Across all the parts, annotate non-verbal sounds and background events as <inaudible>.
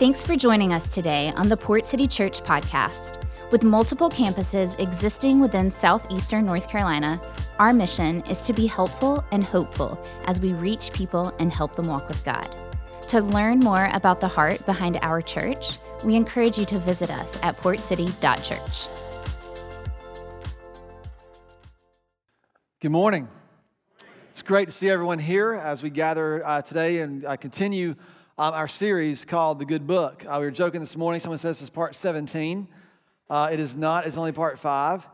Thanks for joining us today on the Port City Church podcast. With multiple campuses existing within southeastern North Carolina, our mission is to be helpful and hopeful as we reach people and help them walk with God. To learn more about the heart behind our church, we encourage you to visit us at portcity.church. Good morning. It's great to see everyone here as we gather uh, today and uh, continue um, our series called The Good Book. Uh, we were joking this morning, someone says this is part 17. Uh, it is not, it's only part five.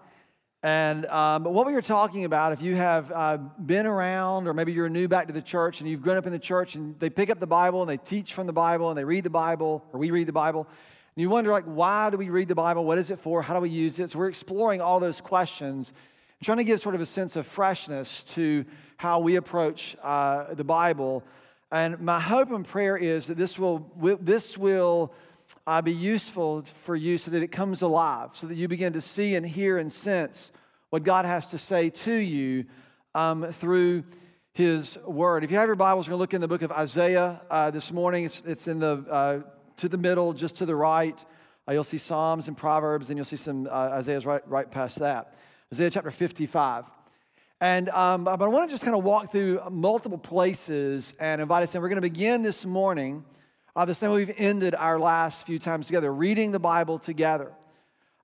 And um, but what we were talking about, if you have uh, been around, or maybe you're new back to the church and you've grown up in the church and they pick up the Bible and they teach from the Bible and they read the Bible, or we read the Bible, and you wonder, like, why do we read the Bible? What is it for? How do we use it? So we're exploring all those questions trying to give sort of a sense of freshness to how we approach uh, the Bible and my hope and prayer is that this will, this will uh, be useful for you so that it comes alive, so that you begin to see and hear and sense what God has to say to you um, through His Word. If you have your Bibles, we're going to look in the book of Isaiah uh, this morning. It's, it's in the, uh, to the middle, just to the right. Uh, you'll see Psalms and Proverbs, and you'll see some uh, Isaiah's right, right past that. Isaiah chapter 55. And um, but I want to just kind of walk through multiple places and invite us in. We're going to begin this morning uh, the same way we've ended our last few times together, reading the Bible together.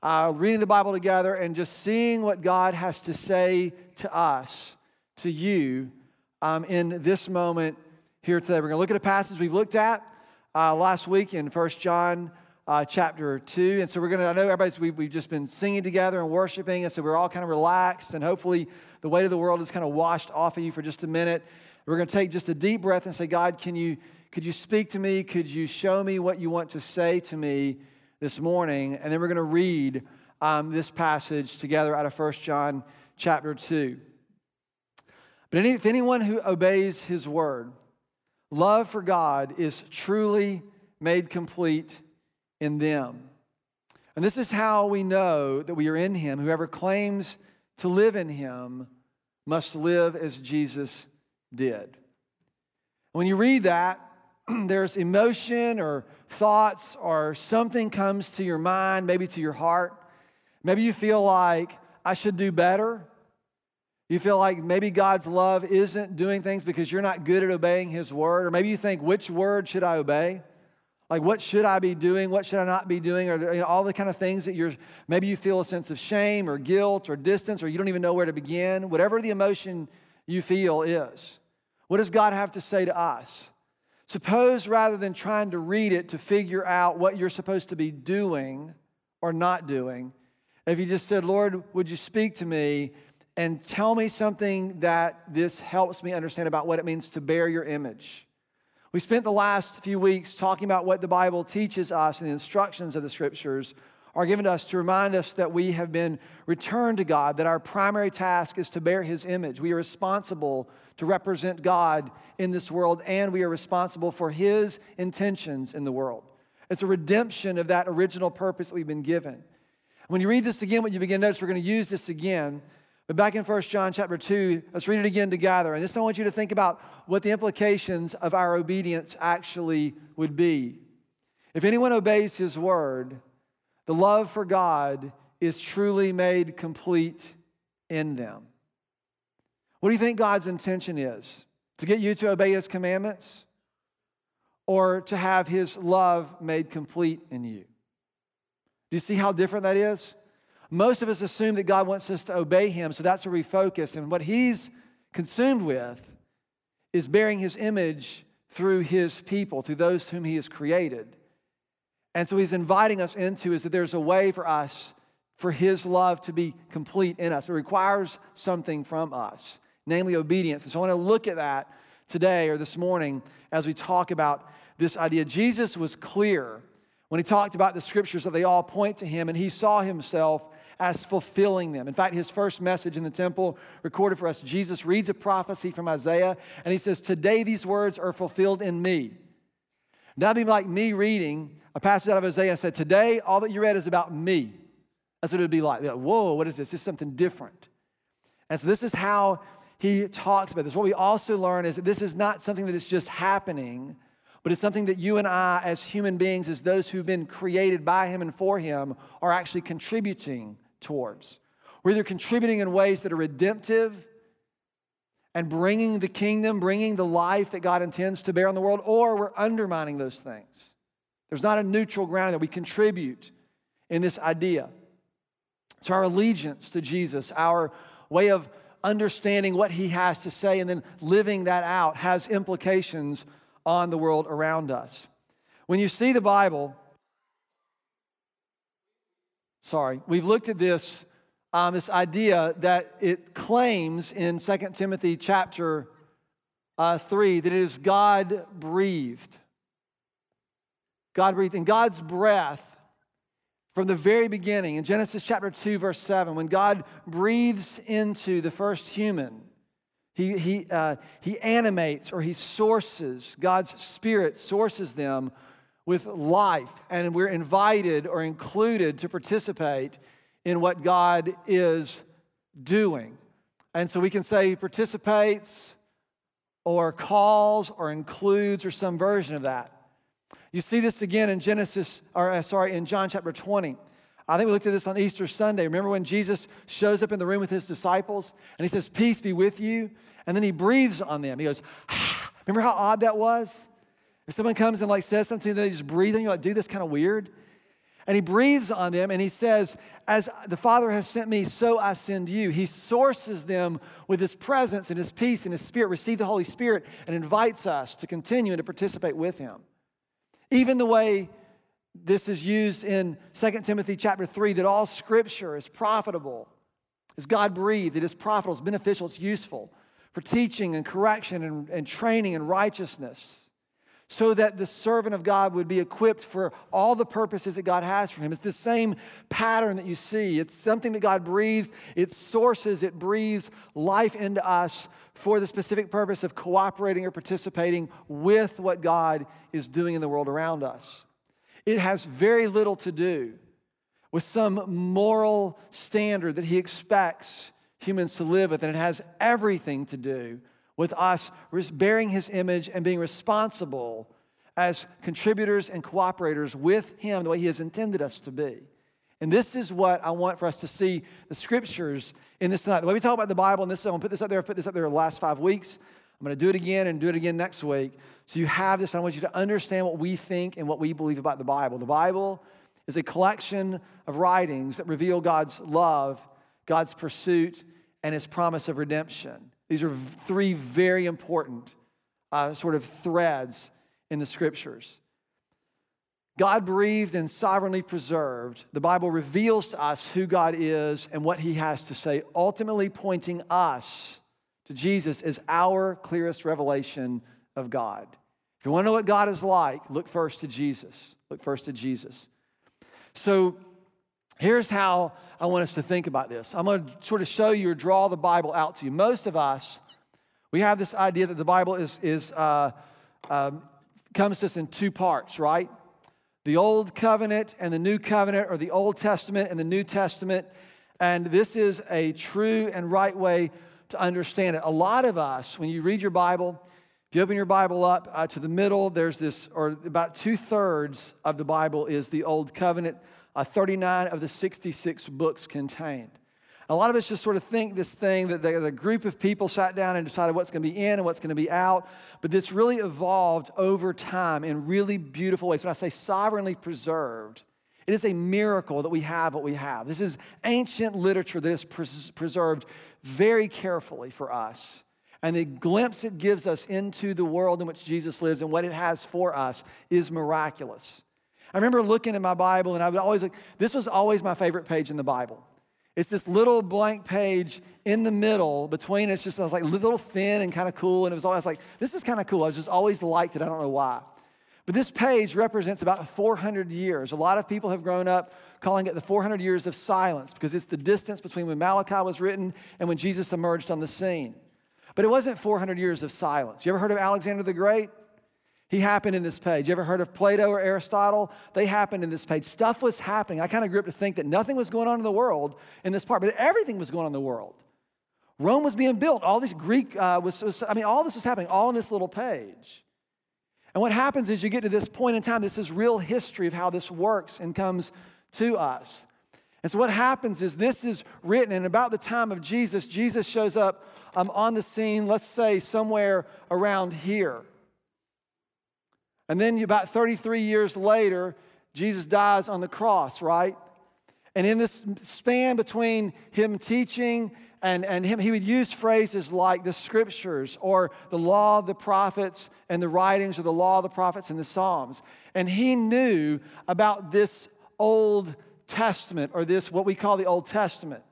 Uh, reading the Bible together and just seeing what God has to say to us, to you, um, in this moment here today. We're going to look at a passage we've looked at uh, last week in First John uh, chapter 2. And so we're going to, I know everybody's, we've, we've just been singing together and worshiping, and so we're all kind of relaxed, and hopefully the weight of the world is kind of washed off of you for just a minute. We're going to take just a deep breath and say, God, can you, could you speak to me? Could you show me what you want to say to me this morning? And then we're going to read um, this passage together out of 1 John chapter 2. But any, if anyone who obeys his word, love for God is truly made complete in them. And this is how we know that we are in Him. Whoever claims to live in Him must live as Jesus did. When you read that, <clears throat> there's emotion or thoughts or something comes to your mind, maybe to your heart. Maybe you feel like I should do better. You feel like maybe God's love isn't doing things because you're not good at obeying His word. Or maybe you think, which word should I obey? Like, what should I be doing? What should I not be doing? Or you know, all the kind of things that you're, maybe you feel a sense of shame or guilt or distance, or you don't even know where to begin. Whatever the emotion you feel is, what does God have to say to us? Suppose rather than trying to read it to figure out what you're supposed to be doing or not doing, if you just said, Lord, would you speak to me and tell me something that this helps me understand about what it means to bear your image? We spent the last few weeks talking about what the Bible teaches us and the instructions of the scriptures are given to us to remind us that we have been returned to God, that our primary task is to bear His image. We are responsible to represent God in this world, and we are responsible for His intentions in the world. It's a redemption of that original purpose that we've been given. When you read this again, what you begin to notice, we're going to use this again but back in 1 John chapter 2, let's read it again together. And this I want you to think about what the implications of our obedience actually would be. If anyone obeys his word, the love for God is truly made complete in them. What do you think God's intention is? To get you to obey his commandments or to have his love made complete in you? Do you see how different that is? Most of us assume that God wants us to obey Him, so that's where we focus. And what He's consumed with is bearing His image through His people, through those whom He has created. And so He's inviting us into is that there's a way for us, for His love to be complete in us. It requires something from us, namely obedience. And so I want to look at that today or this morning as we talk about this idea. Jesus was clear when he talked about the scriptures that they all point to him, and he saw himself as fulfilling them. In fact, his first message in the temple recorded for us, Jesus reads a prophecy from Isaiah and he says, Today these words are fulfilled in me. That'd be like me reading a passage out of Isaiah and said, Today all that you read is about me. That's what it would be like. like Whoa, what is this? This is something different. And so this is how he talks about this. What we also learn is that this is not something that is just happening, but it's something that you and I, as human beings, as those who've been created by Him and for Him, are actually contributing towards. We're either contributing in ways that are redemptive and bringing the kingdom, bringing the life that God intends to bear on the world, or we're undermining those things. There's not a neutral ground that we contribute in this idea. So, our allegiance to Jesus, our way of understanding what he has to say and then living that out has implications on the world around us. When you see the Bible, sorry, we've looked at this, um, this idea that it claims in 2 Timothy chapter uh, 3 that it is God breathed. God breathed. And God's breath from the very beginning, in Genesis chapter 2, verse 7, when God breathes into the first human, he, he, uh, he animates or he sources, God's Spirit sources them with life. And we're invited or included to participate in what God is doing. And so we can say he participates or calls or includes or some version of that. You see this again in Genesis, or uh, sorry, in John chapter 20. I think we looked at this on Easter Sunday. Remember when Jesus shows up in the room with his disciples and he says, Peace be with you? And then he breathes on them. He goes, ah. Remember how odd that was? If someone comes and like says something, they just breathe and you're like, do this kind of weird. And he breathes on them and he says, As the Father has sent me, so I send you. He sources them with his presence and his peace and his spirit, receive the Holy Spirit, and invites us to continue and to participate with him. Even the way this is used in 2 Timothy chapter 3 that all scripture is profitable, is God breathed, it is profitable, it's beneficial, it's useful for teaching and correction and, and training and righteousness so that the servant of God would be equipped for all the purposes that God has for him. It's the same pattern that you see. It's something that God breathes, it sources, it breathes life into us for the specific purpose of cooperating or participating with what God is doing in the world around us. It has very little to do with some moral standard that He expects humans to live with, and it has everything to do with us bearing his image and being responsible as contributors and cooperators with him the way he has intended us to be. And this is what I want for us to see the scriptures in this tonight. The way we talk about the Bible, and this, I'm gonna put this up there, I put this up there the last five weeks. I'm gonna do it again and do it again next week. So you have this, I want you to understand what we think and what we believe about the Bible. The Bible is a collection of writings that reveal God's love, God's pursuit, and his promise of redemption. These are three very important uh, sort of threads in the scriptures. God breathed and sovereignly preserved. The Bible reveals to us who God is and what he has to say, ultimately pointing us to Jesus as our clearest revelation of God. If you want to know what God is like, look first to Jesus. Look first to Jesus. So here's how I want us to think about this. I'm going to sort of show you or draw the Bible out to you. Most of us, we have this idea that the Bible is, is uh, um, comes to us in two parts, right? The Old Covenant and the New Covenant, or the Old Testament and the New Testament. And this is a true and right way to understand it. A lot of us, when you read your Bible, if you open your Bible up uh, to the middle, there's this, or about two thirds of the Bible is the Old Covenant uh, 39 of the 66 books contained. A lot of us just sort of think this thing that a group of people sat down and decided what's going to be in and what's going to be out, but this really evolved over time in really beautiful ways. When I say sovereignly preserved, it is a miracle that we have what we have. This is ancient literature that is pres- preserved very carefully for us. And the glimpse it gives us into the world in which Jesus lives and what it has for us is miraculous. I remember looking at my Bible and I would always look, this was always my favorite page in the Bible. It's this little blank page in the middle between it's just I was like little thin and kind of cool. And it was always like, this is kind of cool. I was just always liked it. I don't know why. But this page represents about 400 years. A lot of people have grown up calling it the 400 years of silence because it's the distance between when Malachi was written and when Jesus emerged on the scene. But it wasn't 400 years of silence. You ever heard of Alexander the Great? He happened in this page. You ever heard of Plato or Aristotle? They happened in this page. Stuff was happening. I kind of grew up to think that nothing was going on in the world in this part, but everything was going on in the world. Rome was being built. All this Greek uh, was, was, I mean, all this was happening all in this little page. And what happens is you get to this point in time, this is real history of how this works and comes to us. And so what happens is this is written, and about the time of Jesus, Jesus shows up um, on the scene, let's say somewhere around here. And then about 33 years later, Jesus dies on the cross, right? And in this span between him teaching and, and him, he would use phrases like the scriptures or the law of the prophets and the writings or the law of the prophets and the Psalms. And he knew about this old Testament or this, what we call the Old Testament.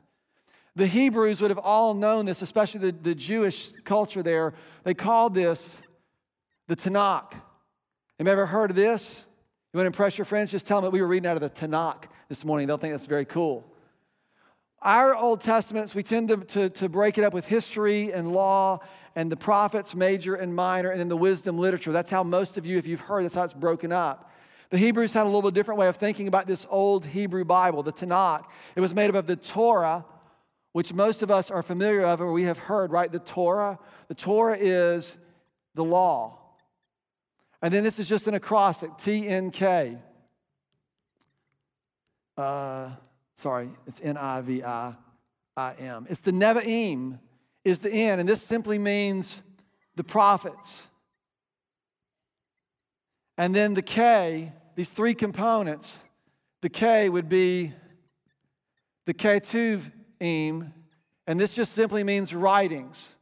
The Hebrews would have all known this, especially the, the Jewish culture there. They called this the Tanakh. Have you ever heard of this? You want to impress your friends? Just tell them that we were reading out of the Tanakh this morning. They'll think that's very cool. Our Old Testaments, we tend to, to, to, break it up with history and law and the prophets, major and minor, and then the wisdom literature. That's how most of you, if you've heard, that's how it's broken up. The Hebrews had a little bit different way of thinking about this old Hebrew Bible, the Tanakh. It was made up of the Torah, which most of us are familiar of or we have heard, right? The Torah. The Torah is the law. And then this is just an acrostic, T N K. Uh, sorry, it's N I V I I M. It's the Nevi'im, is the N, and this simply means the prophets. And then the K these three components, the K would be the Ketuvim, and this just simply means writings.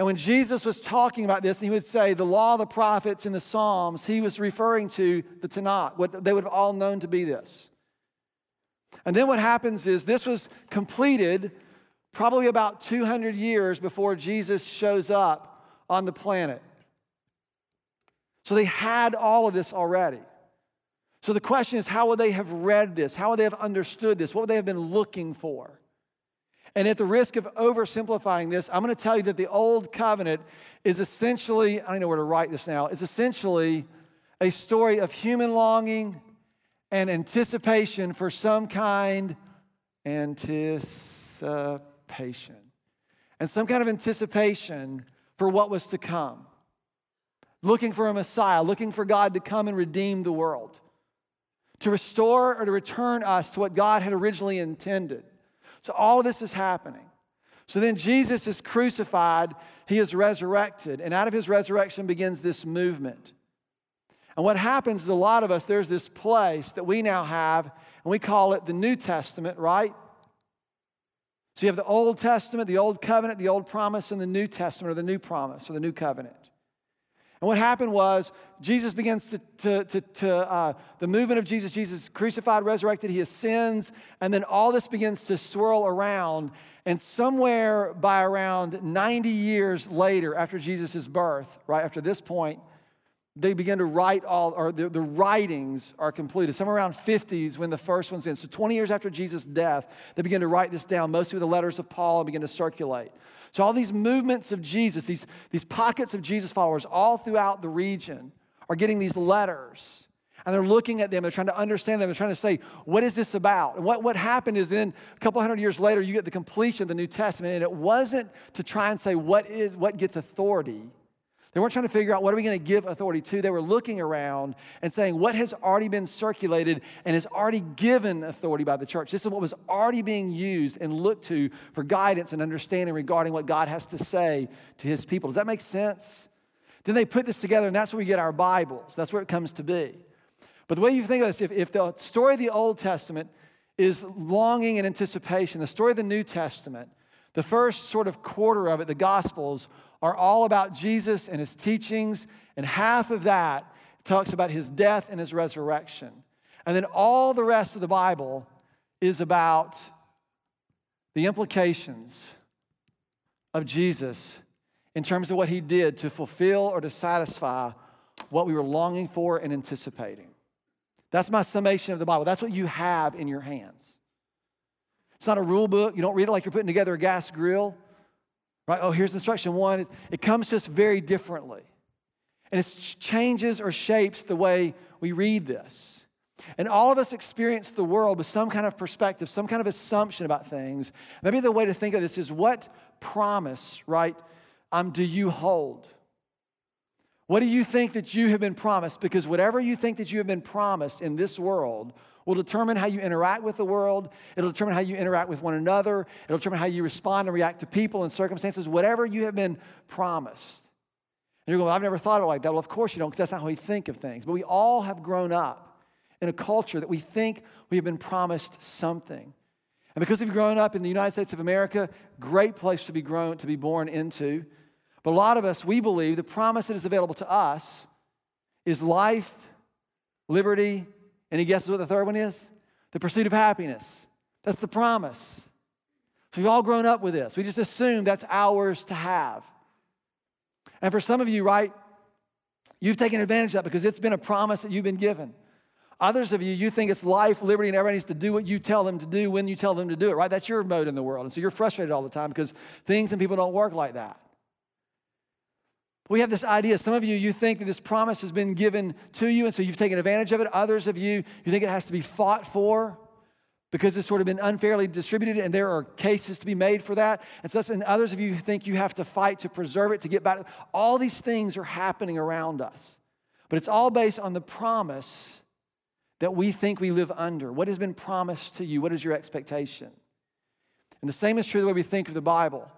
And when Jesus was talking about this, he would say the law, the prophets, and the Psalms, he was referring to the Tanakh, what they would have all known to be this. And then what happens is this was completed probably about 200 years before Jesus shows up on the planet. So they had all of this already. So the question is how would they have read this? How would they have understood this? What would they have been looking for? And at the risk of oversimplifying this, I'm going to tell you that the old covenant is essentially, I don't know where to write this now, is essentially a story of human longing and anticipation for some kind anticipation. And some kind of anticipation for what was to come. Looking for a Messiah, looking for God to come and redeem the world to restore or to return us to what God had originally intended. So all of this is happening. So then Jesus is crucified, he is resurrected, and out of his resurrection begins this movement. And what happens is a lot of us, there's this place that we now have, and we call it the New Testament, right? So you have the Old Testament, the Old Covenant, the Old Promise, and the New Testament, or the New Promise, or the New Covenant. And what happened was Jesus begins to, to, to, to uh, the movement of Jesus, Jesus crucified, resurrected, he ascends, and then all this begins to swirl around. And somewhere by around 90 years later, after Jesus' birth, right after this point, they begin to write all, or the, the writings are completed. Somewhere around 50s when the first one's in. So 20 years after Jesus' death, they begin to write this down, mostly with the letters of Paul, and begin to circulate. So, all these movements of Jesus, these, these pockets of Jesus followers all throughout the region are getting these letters. And they're looking at them, they're trying to understand them, they're trying to say, what is this about? And what, what happened is then a couple hundred years later, you get the completion of the New Testament. And it wasn't to try and say what is what gets authority. They weren't trying to figure out what are we going to give authority to. They were looking around and saying what has already been circulated and is already given authority by the church. This is what was already being used and looked to for guidance and understanding regarding what God has to say to his people. Does that make sense? Then they put this together, and that's where we get our Bibles. That's where it comes to be. But the way you think of this, if, if the story of the Old Testament is longing and anticipation, the story of the New Testament, the first sort of quarter of it, the Gospels, are all about Jesus and his teachings, and half of that talks about his death and his resurrection. And then all the rest of the Bible is about the implications of Jesus in terms of what he did to fulfill or to satisfy what we were longing for and anticipating. That's my summation of the Bible. That's what you have in your hands. It's not a rule book. You don't read it like you're putting together a gas grill. Right? Oh, here's instruction one. It comes to us very differently. And it changes or shapes the way we read this. And all of us experience the world with some kind of perspective, some kind of assumption about things. Maybe the way to think of this is what promise, right, um, do you hold? What do you think that you have been promised? Because whatever you think that you have been promised in this world will determine how you interact with the world. It'll determine how you interact with one another. It'll determine how you respond and react to people and circumstances, whatever you have been promised. And you're going, I've never thought of it like that. Well, of course you don't, because that's not how we think of things. But we all have grown up in a culture that we think we have been promised something. And because we've grown up in the United States of America, great place to be grown, to be born into. But a lot of us, we believe the promise that is available to us is life, liberty, and he guesses what the third one is? The pursuit of happiness. That's the promise. So we've all grown up with this. We just assume that's ours to have. And for some of you, right, you've taken advantage of that because it's been a promise that you've been given. Others of you, you think it's life, liberty, and everybody needs to do what you tell them to do when you tell them to do it, right? That's your mode in the world. And so you're frustrated all the time because things and people don't work like that. We have this idea. Some of you, you think that this promise has been given to you, and so you've taken advantage of it. Others of you, you think it has to be fought for because it's sort of been unfairly distributed, and there are cases to be made for that. And so, and others of you think you have to fight to preserve it, to get back. All these things are happening around us, but it's all based on the promise that we think we live under? What has been promised to you? What is your expectation? And the same is true the way we think of the Bible.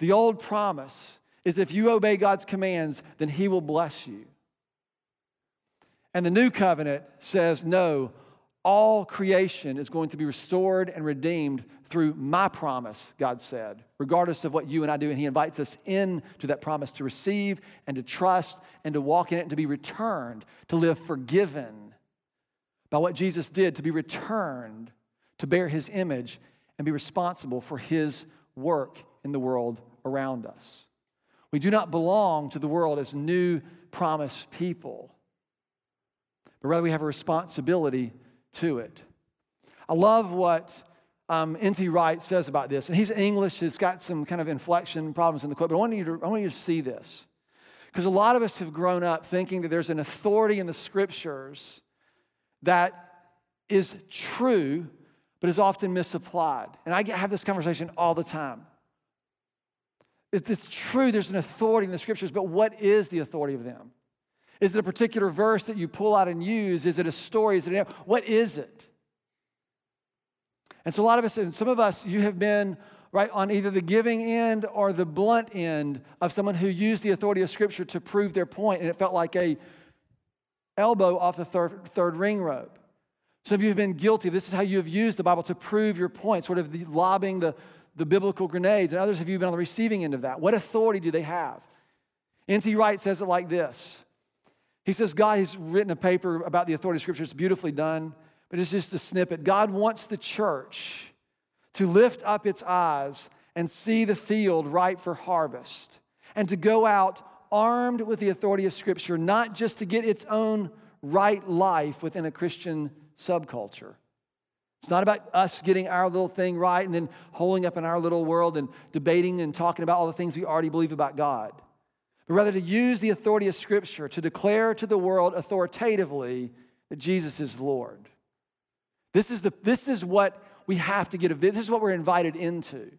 The old promise is if you obey God's commands, then He will bless you. And the new covenant says, no, all creation is going to be restored and redeemed through my promise, God said, regardless of what you and I do. And He invites us into that promise to receive and to trust and to walk in it and to be returned, to live forgiven by what Jesus did to be returned to bear his image and be responsible for his work in the world around us. We do not belong to the world as new promised people, but rather we have a responsibility to it. I love what um, N.T. Wright says about this, and he's English, he's got some kind of inflection problems in the quote, but I want you to, I want you to see this. Because a lot of us have grown up thinking that there's an authority in the scriptures that is true, but is often misapplied. And I have this conversation all the time. It's true, there's an authority in the scriptures, but what is the authority of them? Is it a particular verse that you pull out and use? Is it a story? Is it what is it? And so a lot of us, and some of us, you have been right on either the giving end or the blunt end of someone who used the authority of Scripture to prove their point, and it felt like a elbow off the third, third ring rope. Some of you have been guilty. This is how you have used the Bible to prove your point, sort of the, lobbing the, the biblical grenades. And others of you have been on the receiving end of that. What authority do they have? N.T. Wright says it like this He says, God has written a paper about the authority of Scripture. It's beautifully done, but it's just a snippet. God wants the church to lift up its eyes and see the field ripe for harvest and to go out armed with the authority of Scripture, not just to get its own right life within a Christian subculture. It's not about us getting our little thing right and then holding up in our little world and debating and talking about all the things we already believe about God, but rather to use the authority of Scripture to declare to the world authoritatively that Jesus is Lord. This is, the, this is what we have to get, this is what we're invited into.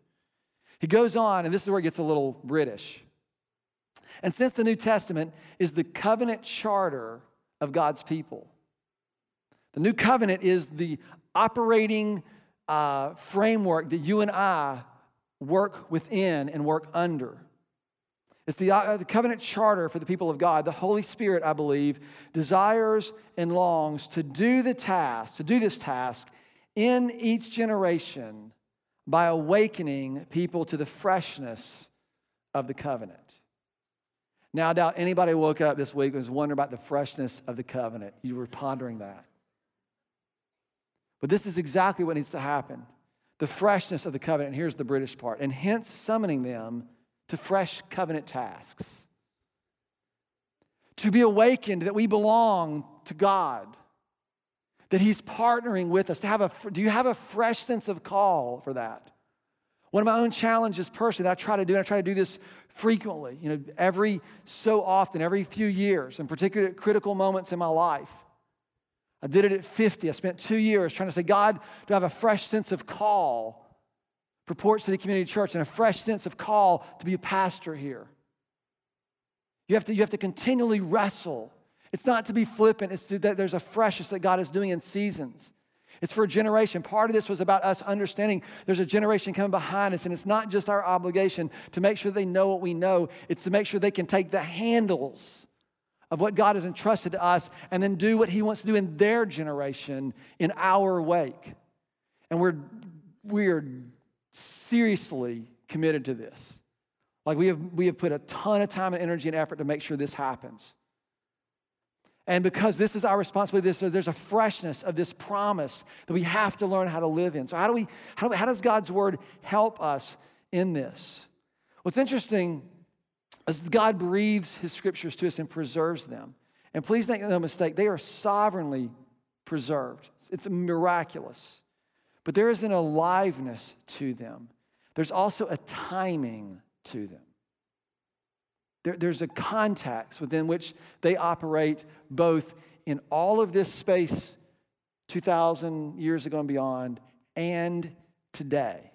He goes on, and this is where it gets a little British. And since the New Testament is the covenant charter of God's people, the new covenant is the operating uh, framework that you and I work within and work under. It's the, uh, the covenant charter for the people of God. The Holy Spirit, I believe, desires and longs to do the task, to do this task in each generation by awakening people to the freshness of the covenant. Now, I doubt anybody woke up this week and was wondering about the freshness of the covenant. You were pondering that. But this is exactly what needs to happen the freshness of the covenant. Here's the British part, and hence summoning them to fresh covenant tasks. To be awakened that we belong to God, that He's partnering with us. To have a, do you have a fresh sense of call for that? One of my own challenges personally that I try to do, and I try to do this frequently, you know, every so often, every few years, in particular at critical moments in my life. I did it at 50. I spent two years trying to say, God, do I have a fresh sense of call for Port City Community Church and a fresh sense of call to be a pastor here? You have to, you have to continually wrestle. It's not to be flippant, it's to, that there's a freshness that God is doing in seasons. It's for a generation. Part of this was about us understanding there's a generation coming behind us, and it's not just our obligation to make sure they know what we know, it's to make sure they can take the handles of what God has entrusted to us and then do what He wants to do in their generation in our wake. And we're, we're seriously committed to this. Like we have, we have put a ton of time and energy and effort to make sure this happens. And because this is our responsibility, this, there's a freshness of this promise that we have to learn how to live in. So, how, do we, how, how does God's word help us in this? What's interesting is God breathes his scriptures to us and preserves them. And please make no mistake, they are sovereignly preserved. It's miraculous. But there is an aliveness to them, there's also a timing to them. There, there's a context within which they operate both in all of this space 2,000 years ago and beyond and today.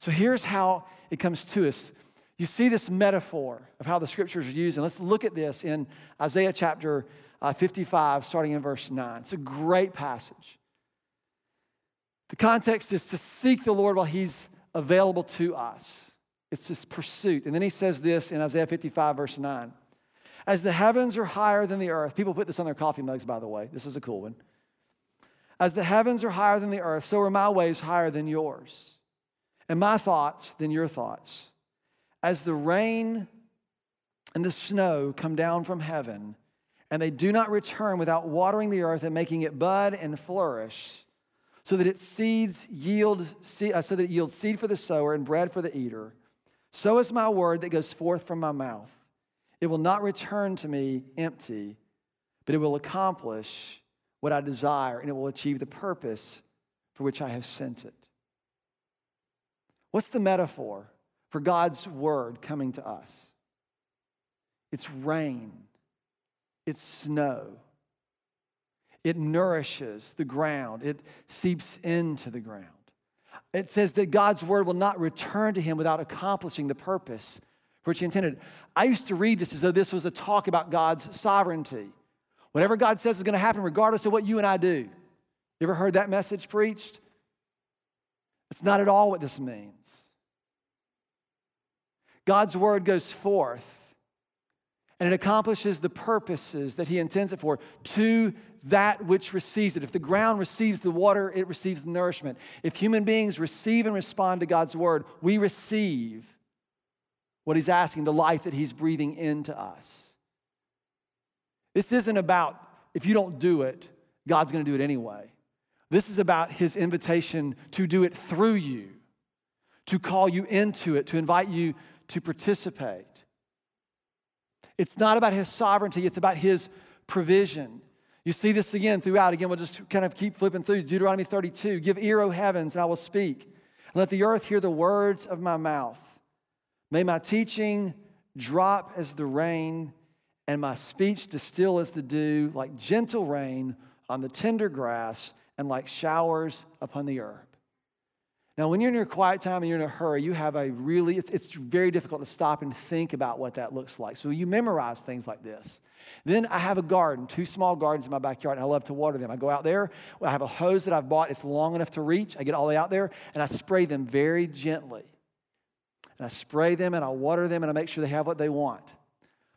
So here's how it comes to us. You see this metaphor of how the scriptures are used, and let's look at this in Isaiah chapter uh, 55, starting in verse 9. It's a great passage. The context is to seek the Lord while He's available to us. It's this pursuit. And then he says this in Isaiah 55, verse 9. As the heavens are higher than the earth, people put this on their coffee mugs, by the way. This is a cool one. As the heavens are higher than the earth, so are my ways higher than yours, and my thoughts than your thoughts. As the rain and the snow come down from heaven, and they do not return without watering the earth and making it bud and flourish, so that its seeds yield, uh, so that it yields seed for the sower and bread for the eater. So is my word that goes forth from my mouth. It will not return to me empty, but it will accomplish what I desire and it will achieve the purpose for which I have sent it. What's the metaphor for God's word coming to us? It's rain, it's snow. It nourishes the ground, it seeps into the ground it says that God's word will not return to him without accomplishing the purpose for which he intended. I used to read this as though this was a talk about God's sovereignty. Whatever God says is going to happen, regardless of what you and I do. You ever heard that message preached? It's not at all what this means. God's word goes forth and it accomplishes the purposes that he intends it for to that which receives it. If the ground receives the water, it receives the nourishment. If human beings receive and respond to God's word, we receive what He's asking, the life that He's breathing into us. This isn't about if you don't do it, God's going to do it anyway. This is about His invitation to do it through you, to call you into it, to invite you to participate. It's not about His sovereignty, it's about His provision. You see this again throughout. Again, we'll just kind of keep flipping through Deuteronomy 32. Give ear, O heavens, and I will speak. And let the earth hear the words of my mouth. May my teaching drop as the rain, and my speech distill as the dew, like gentle rain on the tender grass, and like showers upon the herb. Now, when you're in your quiet time and you're in a hurry, you have a really, it's, it's very difficult to stop and think about what that looks like. So you memorize things like this. Then I have a garden, two small gardens in my backyard, and I love to water them. I go out there, I have a hose that I've bought, it's long enough to reach. I get all the way out there, and I spray them very gently. And I spray them and I water them and I make sure they have what they want.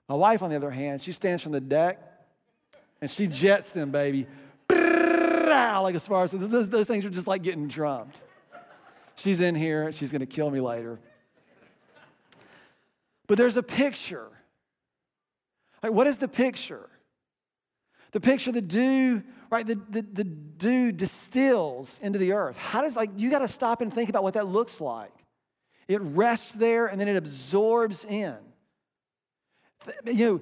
My wife, on the other hand, she stands from the deck and she jets them, baby. Like as far as those, those things are just like getting drummed. She's in here, she's gonna kill me later. But there's a picture like, what is the picture? The picture, the dew, right? The, the, the dew distills into the earth. How does, like, you got to stop and think about what that looks like. It rests there and then it absorbs in. You know,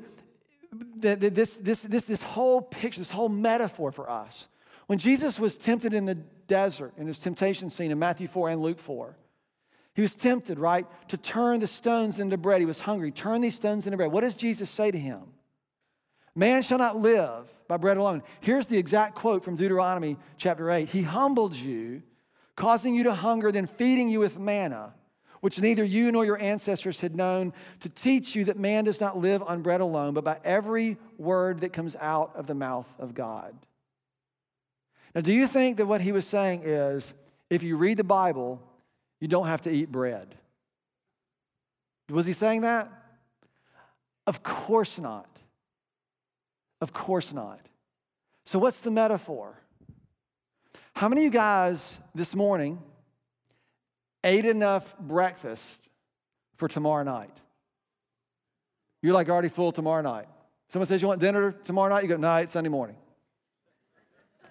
this, this, this, this whole picture, this whole metaphor for us. When Jesus was tempted in the desert, in his temptation scene in Matthew 4 and Luke 4, he was tempted, right, to turn the stones into bread. He was hungry. Turn these stones into bread. What does Jesus say to him? Man shall not live by bread alone. Here's the exact quote from Deuteronomy chapter 8. He humbled you, causing you to hunger, then feeding you with manna, which neither you nor your ancestors had known, to teach you that man does not live on bread alone, but by every word that comes out of the mouth of God. Now, do you think that what he was saying is if you read the Bible, you don't have to eat bread? Was he saying that? Of course not. Of course not. So, what's the metaphor? How many of you guys this morning ate enough breakfast for tomorrow night. You're like already full tomorrow night. Someone says you want dinner tomorrow night, you go, night, Sunday morning.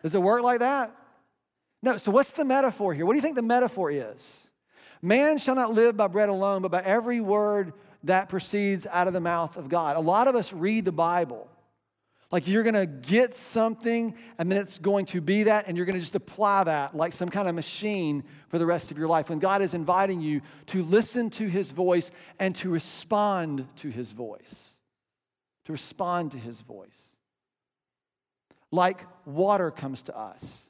Does it work like that? No. So, what's the metaphor here? What do you think the metaphor is? Man shall not live by bread alone, but by every word that proceeds out of the mouth of God. A lot of us read the Bible like you're gonna get something and then it's going to be that, and you're gonna just apply that like some kind of machine for the rest of your life. When God is inviting you to listen to His voice and to respond to His voice, to respond to His voice. Like water comes to us.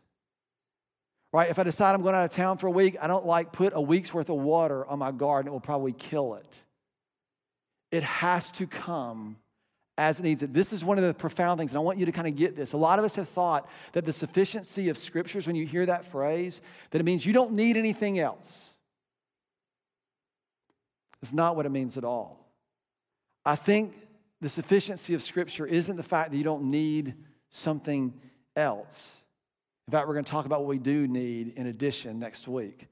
Right? If I decide I'm going out of town for a week, I don't like put a week's worth of water on my garden, it will probably kill it. It has to come as it needs it. This is one of the profound things, and I want you to kind of get this. A lot of us have thought that the sufficiency of scriptures, when you hear that phrase, that it means you don't need anything else. It's not what it means at all. I think the sufficiency of scripture isn't the fact that you don't need something else. In fact, we're going to talk about what we do need in addition next week.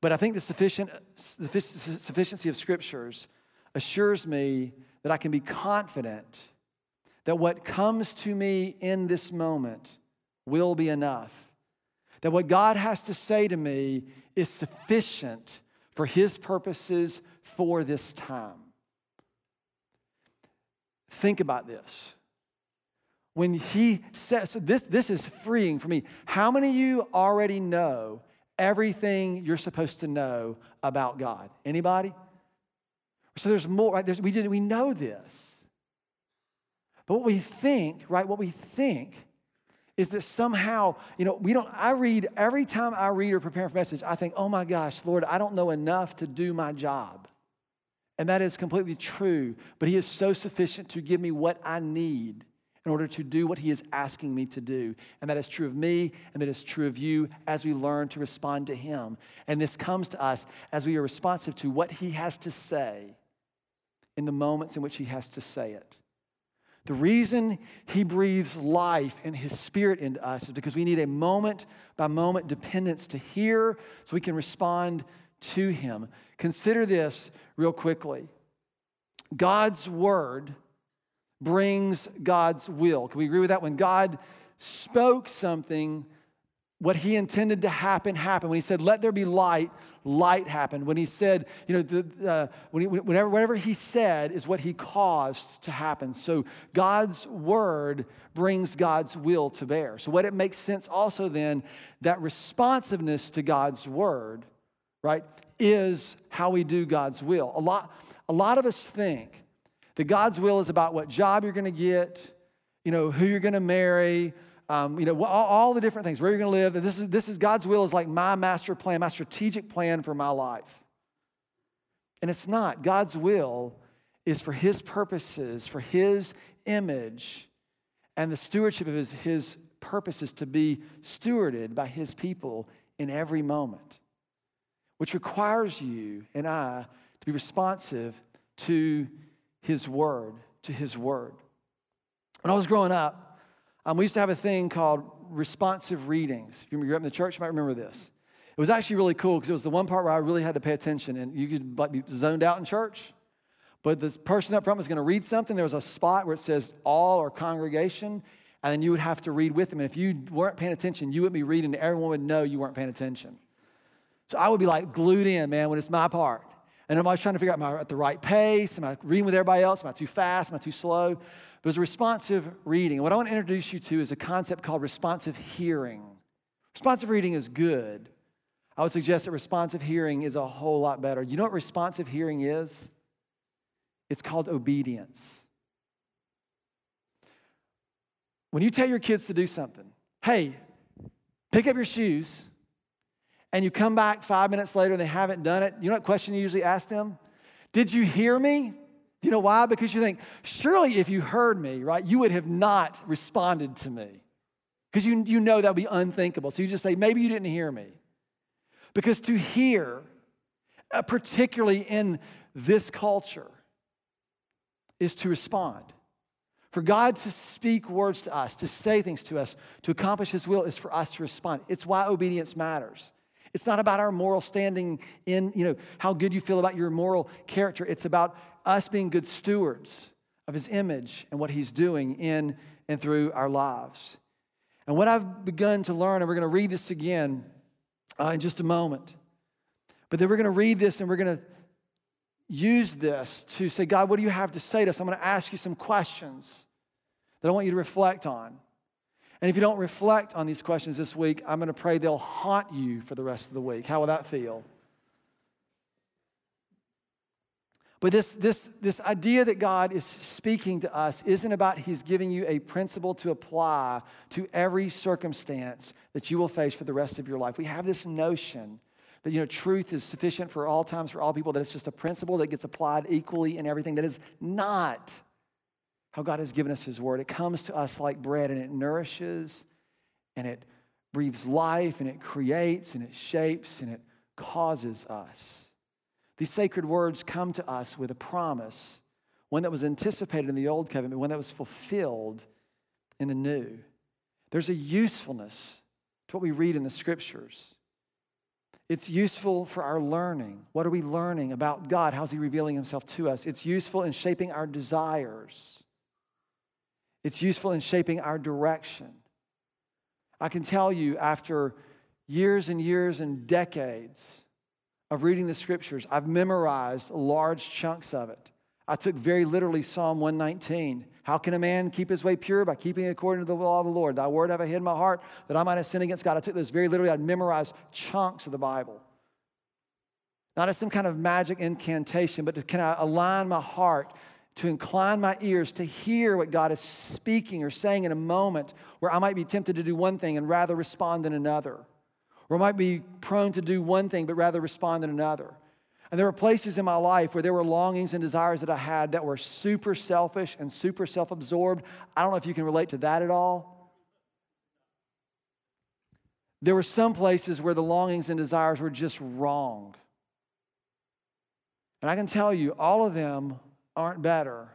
But I think the sufficient, sufficiency of scriptures assures me that I can be confident that what comes to me in this moment will be enough. That what God has to say to me is sufficient for His purposes for this time. Think about this. When He says, so this, this is freeing for me. How many of you already know everything you're supposed to know about God? Anybody? So there's more, right? There's, we, did, we know this. But what we think, right, what we think is that somehow, you know, we don't, I read, every time I read or prepare for message, I think, oh my gosh, Lord, I don't know enough to do my job. And that is completely true, but He is so sufficient to give me what I need in order to do what He is asking me to do. And that is true of me, and that is true of you as we learn to respond to Him. And this comes to us as we are responsive to what He has to say in the moments in which he has to say it. The reason he breathes life and his spirit into us is because we need a moment by moment dependence to hear so we can respond to him. Consider this real quickly God's word brings God's will. Can we agree with that? When God spoke something, what he intended to happen happened. When he said, Let there be light, light happened. When he said, you know, the, uh, when he, whenever, whatever he said is what he caused to happen. So God's word brings God's will to bear. So, what it makes sense also then that responsiveness to God's word, right, is how we do God's will. A lot, a lot of us think that God's will is about what job you're going to get, you know, who you're going to marry um, you know, all, all, the different things, where you're going to live. This is, this is God's will is like my master plan, my strategic plan for my life. And it's not. God's will is for His purposes, for His image, and the stewardship of His, his purposes to be stewarded by His people in every moment, which requires you and I to be responsive to His word, to His word. When I was growing up, um, we used to have a thing called responsive readings. If you grew up in the church, you might remember this. It was actually really cool because it was the one part where I really had to pay attention and you could like, be zoned out in church. But this person up front was going to read something. There was a spot where it says all or congregation, and then you would have to read with them. And if you weren't paying attention, you wouldn't be reading, and everyone would know you weren't paying attention. So I would be like glued in, man, when it's my part. And I'm always trying to figure out, am I at the right pace? Am I reading with everybody else? Am I too fast? Am I too slow? But it's responsive reading. What I want to introduce you to is a concept called responsive hearing. Responsive reading is good. I would suggest that responsive hearing is a whole lot better. You know what responsive hearing is? It's called obedience. When you tell your kids to do something, hey, pick up your shoes and you come back five minutes later and they haven't done it, you know what question you usually ask them? Did you hear me? Do you know why? Because you think, surely if you heard me, right, you would have not responded to me. Because you, you know that would be unthinkable. So you just say, maybe you didn't hear me. Because to hear, uh, particularly in this culture, is to respond. For God to speak words to us, to say things to us, to accomplish His will is for us to respond. It's why obedience matters. It's not about our moral standing in, you know, how good you feel about your moral character. It's about us being good stewards of His image and what He's doing in and through our lives. And what I've begun to learn, and we're going to read this again uh, in just a moment, but then we're going to read this and we're going to use this to say, God, what do you have to say to us? I'm going to ask you some questions that I want you to reflect on. And if you don't reflect on these questions this week, I'm going to pray they'll haunt you for the rest of the week. How will that feel? But this, this, this idea that God is speaking to us isn't about He's giving you a principle to apply to every circumstance that you will face for the rest of your life. We have this notion that you know truth is sufficient for all times for all people that it's just a principle that gets applied equally in everything that is not how god has given us his word it comes to us like bread and it nourishes and it breathes life and it creates and it shapes and it causes us these sacred words come to us with a promise one that was anticipated in the old covenant one that was fulfilled in the new there's a usefulness to what we read in the scriptures it's useful for our learning. What are we learning about God? How's He revealing Himself to us? It's useful in shaping our desires, it's useful in shaping our direction. I can tell you, after years and years and decades of reading the scriptures, I've memorized large chunks of it. I took very literally Psalm 119. How can a man keep his way pure? By keeping according to the law of the Lord. Thy word have I hid in my heart that I might not sin against God. I took this very literally. I'd memorized chunks of the Bible. Not as some kind of magic incantation, but to kind of align my heart, to incline my ears to hear what God is speaking or saying in a moment where I might be tempted to do one thing and rather respond in another. Or I might be prone to do one thing but rather respond in another. And there were places in my life where there were longings and desires that I had that were super selfish and super self absorbed. I don't know if you can relate to that at all. There were some places where the longings and desires were just wrong. And I can tell you, all of them aren't better,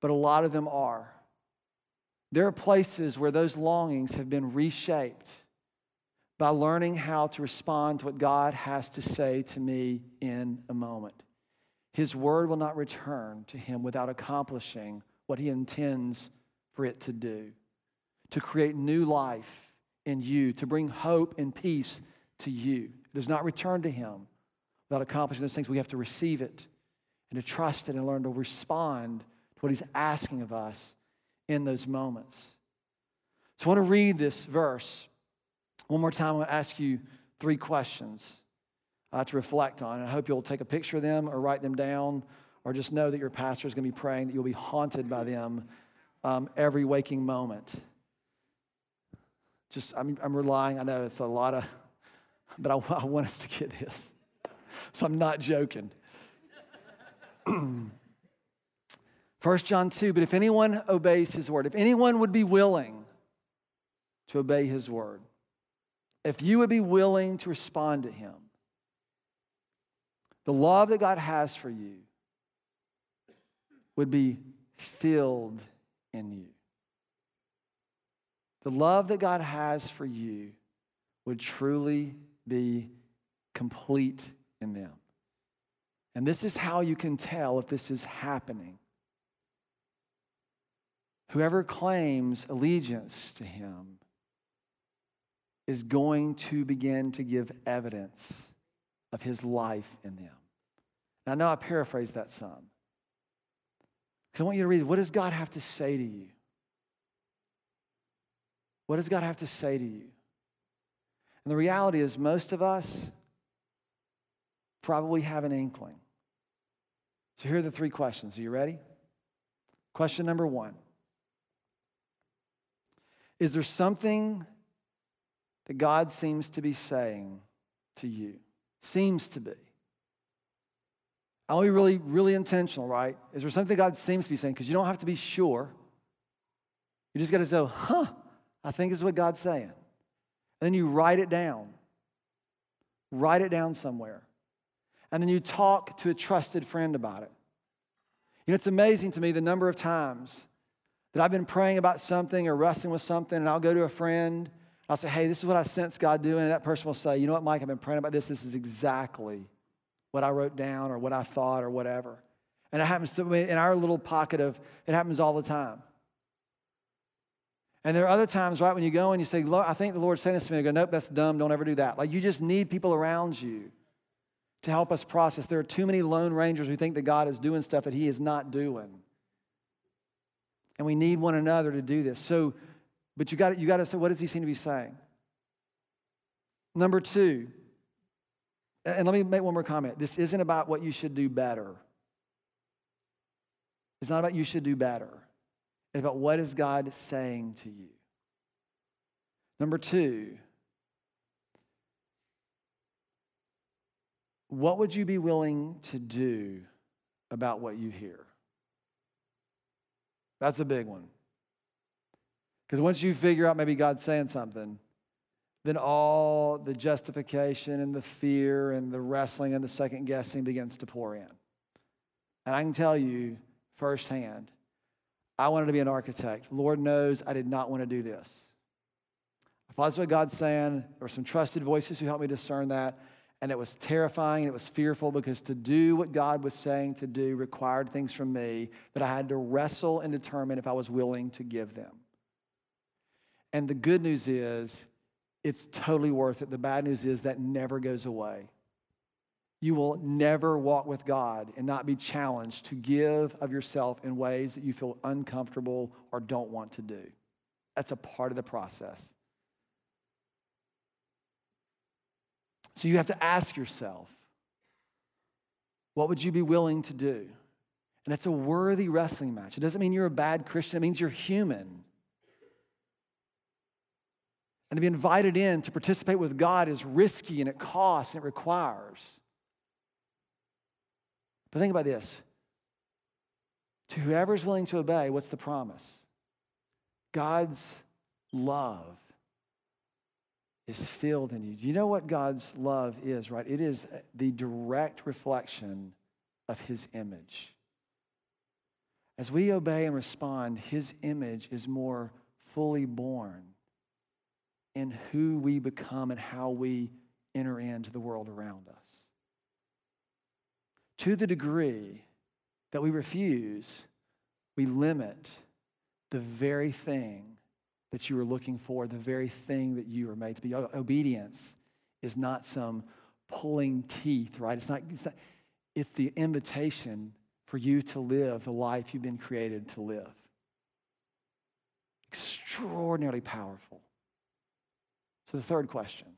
but a lot of them are. There are places where those longings have been reshaped by learning how to respond to what God has to say to me in a moment. His word will not return to him without accomplishing what he intends for it to do to create new life in you, to bring hope and peace to you. It does not return to him without accomplishing those things. We have to receive it and to trust it and learn to respond to what he's asking of us in those moments. So I want to read this verse one more time, I'm going to ask you three questions uh, to reflect on. And I hope you'll take a picture of them or write them down or just know that your pastor is going to be praying that you'll be haunted by them um, every waking moment. Just, I'm, I'm relying, I know it's a lot of, <laughs> but I, I want us to get this. So I'm not joking. <clears throat> 1 John 2, but if anyone obeys his word, if anyone would be willing to obey his word, if you would be willing to respond to Him, the love that God has for you would be filled in you. The love that God has for you would truly be complete in them. And this is how you can tell if this is happening. Whoever claims allegiance to Him is going to begin to give evidence of his life in them. Now, I know I paraphrase that some. Because I want you to read what does God have to say to you? What does God have to say to you? And the reality is, most of us probably have an inkling. So here are the three questions. Are you ready? Question number one Is there something that God seems to be saying to you. Seems to be. I want to be really, really intentional, right? Is there something God seems to be saying? Because you don't have to be sure. You just got to say, huh, I think this is what God's saying. And then you write it down. Write it down somewhere. And then you talk to a trusted friend about it. You know, it's amazing to me the number of times that I've been praying about something or wrestling with something, and I'll go to a friend. I'll say, hey, this is what I sense God doing. And that person will say, you know what, Mike, I've been praying about this. This is exactly what I wrote down or what I thought or whatever. And it happens to me in our little pocket of, it happens all the time. And there are other times, right, when you go and you say, I think the Lord's saying this to me. I go, nope, that's dumb. Don't ever do that. Like you just need people around you to help us process. There are too many lone rangers who think that God is doing stuff that He is not doing. And we need one another to do this. So, but you got you got to say, what does He seem to be saying? Number two, and let me make one more comment. This isn't about what you should do better. It's not about you should do better. It's about what is God saying to you. Number two, what would you be willing to do about what you hear? That's a big one. Because once you figure out maybe God's saying something, then all the justification and the fear and the wrestling and the second guessing begins to pour in. And I can tell you firsthand, I wanted to be an architect. Lord knows I did not want to do this. I thought that's what God's saying. There were some trusted voices who helped me discern that. And it was terrifying and it was fearful because to do what God was saying to do required things from me that I had to wrestle and determine if I was willing to give them. And the good news is, it's totally worth it. The bad news is that never goes away. You will never walk with God and not be challenged to give of yourself in ways that you feel uncomfortable or don't want to do. That's a part of the process. So you have to ask yourself, what would you be willing to do? And it's a worthy wrestling match. It doesn't mean you're a bad Christian, it means you're human. And to be invited in to participate with God is risky and it costs and it requires. But think about this to whoever's willing to obey, what's the promise? God's love is filled in you. Do you know what God's love is, right? It is the direct reflection of his image. As we obey and respond, his image is more fully born in who we become and how we enter into the world around us. To the degree that we refuse, we limit the very thing that you are looking for, the very thing that you are made to be. Obedience is not some pulling teeth, right? It's not, it's not, it's the invitation for you to live the life you've been created to live. Extraordinarily powerful. So, the third question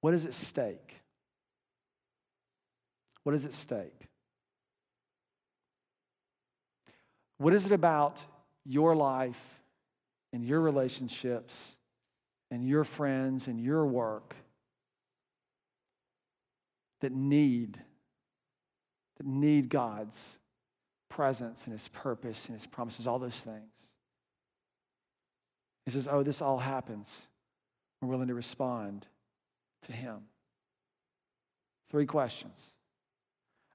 What is at stake? What is at stake? What is it about your life and your relationships and your friends and your work that need that need God's presence and his purpose and his promises, all those things? He says, Oh, this all happens. We're willing to respond to Him. Three questions.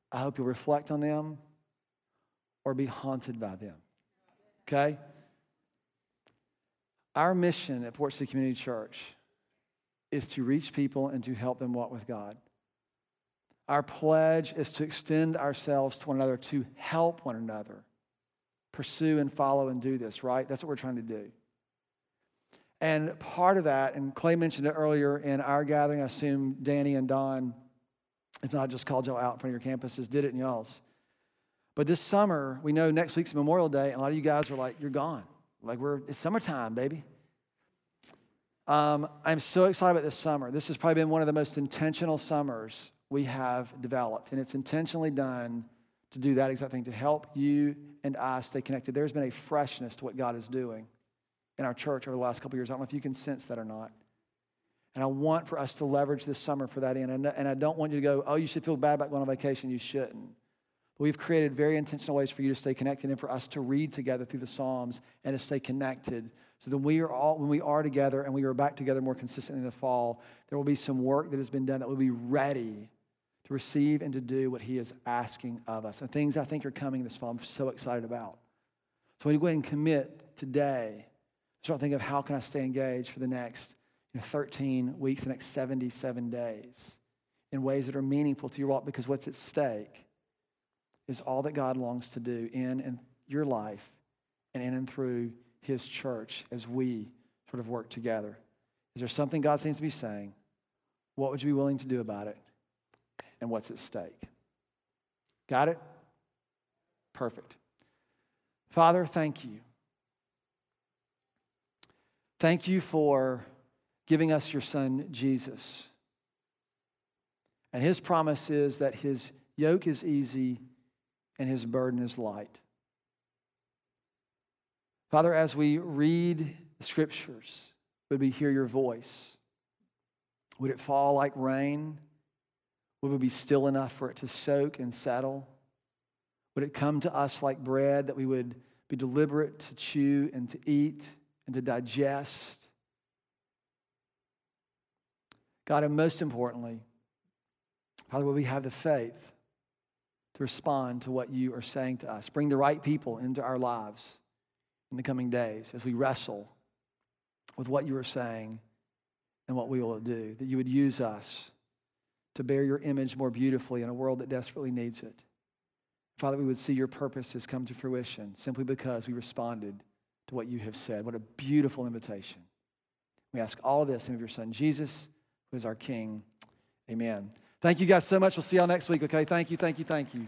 I hope you'll reflect on them or be haunted by them. Okay? Our mission at Port City Community Church is to reach people and to help them walk with God. Our pledge is to extend ourselves to one another, to help one another pursue and follow and do this, right? That's what we're trying to do. And part of that, and Clay mentioned it earlier in our gathering, I assume Danny and Don, if not just called y'all out in front of your campuses, did it in y'all's. But this summer, we know next week's Memorial Day, and a lot of you guys are like, you're gone. Like, we're, it's summertime, baby. Um, I'm so excited about this summer. This has probably been one of the most intentional summers we have developed, and it's intentionally done to do that exact thing, to help you and I stay connected. There's been a freshness to what God is doing. in our church over the last couple years. I don't know if you can sense that or not. And I want for us to leverage this summer for that end. And I don't want you to go, oh, you should feel bad about going on vacation. You shouldn't. But we've created very intentional ways for you to stay connected and for us to read together through the Psalms and to stay connected. So that we are all, when we are together and we are back together more consistently in the fall, there will be some work that has been done that will be ready to receive and to do what He is asking of us. And things I think are coming this fall, I'm so excited about. So when you go ahead and commit today, start thinking of how can I stay engaged for the next you know, 13 weeks, the next 77 days in ways that are meaningful to your walk because what's at stake is all that God longs to do in and your life and in and through his church as we sort of work together. Is there something God seems to be saying? What would you be willing to do about it? And what's at stake? Got it? Perfect. Father, thank you. Thank you for giving us your son, Jesus. And his promise is that his yoke is easy and his burden is light. Father, as we read the scriptures, would we hear your voice? Would it fall like rain? Would we be still enough for it to soak and settle? Would it come to us like bread that we would be deliberate to chew and to eat and to digest? God, and most importantly, Father, would we have the faith to respond to what you are saying to us? Bring the right people into our lives in the coming days as we wrestle with what you are saying and what we will do, that you would use us to bear your image more beautifully in a world that desperately needs it. Father, we would see your purposes come to fruition simply because we responded to what you have said. What a beautiful invitation. We ask all this in the name of your son, Jesus, who is our King. Amen. Thank you guys so much. We'll see y'all next week, okay? Thank you, thank you, thank you.